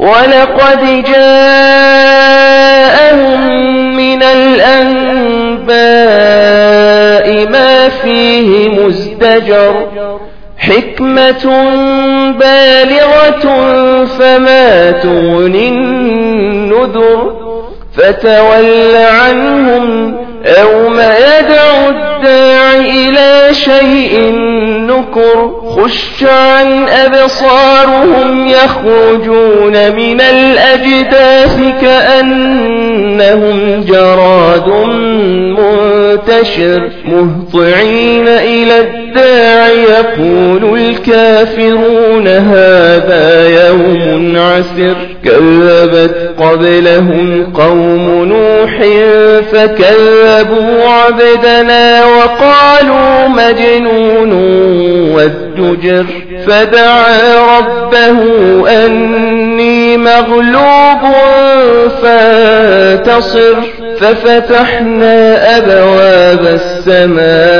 ولقد جاءهم من الأنباء ما فيه مزدجر حكمة بالغة فما تغني النذر فتول عنهم يوم يدعو الداع إلى شيء نكر خش عن أبصارهم يخرجون من الأجداث كأنهم جراد منتشر مهطعين إلى الداع يقول الكافرون هذا يوم عسر كذبت قبلهم قوم نوح فكذبوا عبدنا وقالوا مجنون والدجر فدعا ربه أني مغلوب فانتصر ففتحنا أبواب السماء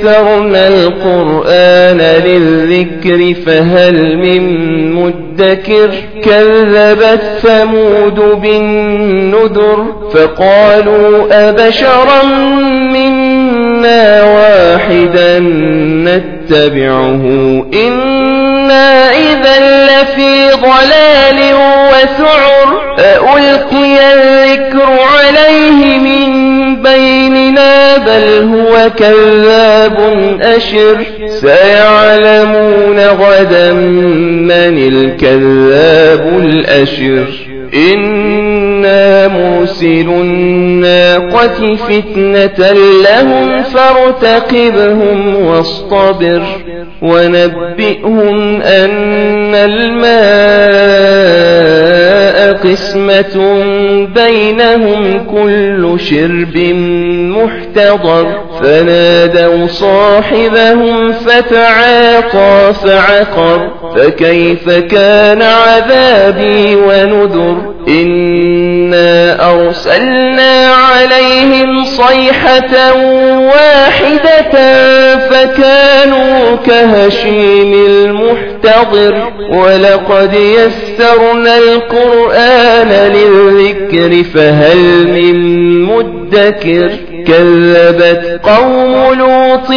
يسرنا القرآن للذكر فهل من مدكر كذبت ثمود بالنذر فقالوا أبشرا منا واحدا نتبعه إنا إذا لفي ضلال وسعر ألقي الذكر عليه من بيننا بل هو كذاب أشر. سيعلمون غدا من الكذاب الأشر. إنا مرسل الناقة فتنة لهم فارتقبهم واصطبر. ونبئهم أن الماء قسمة بينهم كل شرب محتضر. فنادوا صاحبهم فتعاطى فعقر فكيف كان عذابي ونذر؟ إنا أرسلنا عليهم صيحة واحدة فكانوا كهشيم المحتضر. ولقد يسرنا القرآن للذكر فهل من مدكر؟ كذبت قوم لوط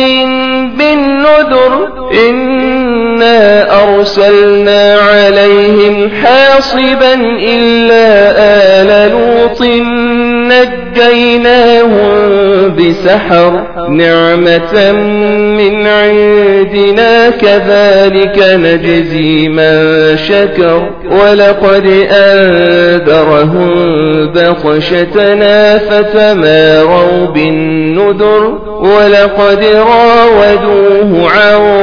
بالنذر إنا أرسلنا عليهم حاصبا إلا آل لوط نجيناهم بسحر نعمة من عندنا كذلك نجزي من شكر ولقد أنذرهم بطشتنا فتماروا بالنذر ولقد راودوه عن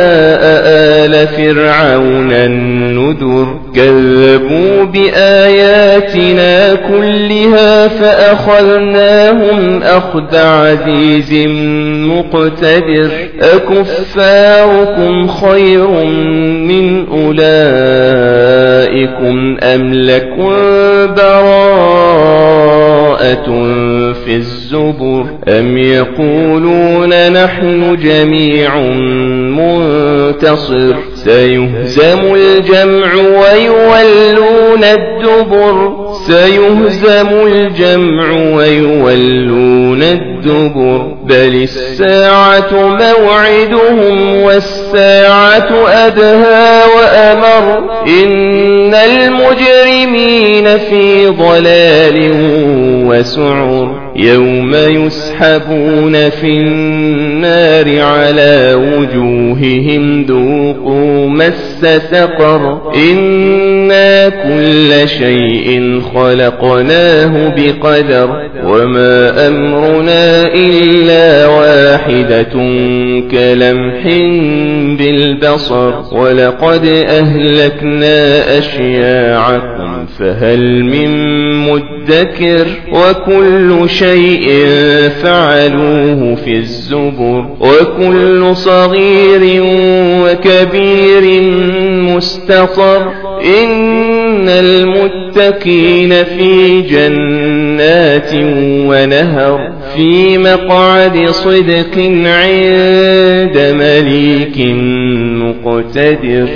فرعون النذر. كذبوا بآياتنا كلها فأخذناهم أخذ عزيز مقتدر. أكفاركم خير من أولئكم أم لكم براءة في الزبر؟ أم يقولون نحن جميع منتصر؟ سيهزم الجمع ويولون الدبر. سيهزم الجمع ويولون الدبر. بل الساعة موعدهم والساعة أدهى وأمر. إن المجرمين في ضلال وسعر يوم يسحبون في النار على وجوههم ذوقوا مس سقر إنا كل شيء خلقناه بقدر وما أمرنا إلا واحدة كلمح بالبصر ولقد أهلكنا أشياعكم فهل من مدكر وكل شيء فعلوه في الزبر وكل صغير وكبير مستطر إن المتقين في جنات ونهر في مقعد صدق عند مليك مقتدر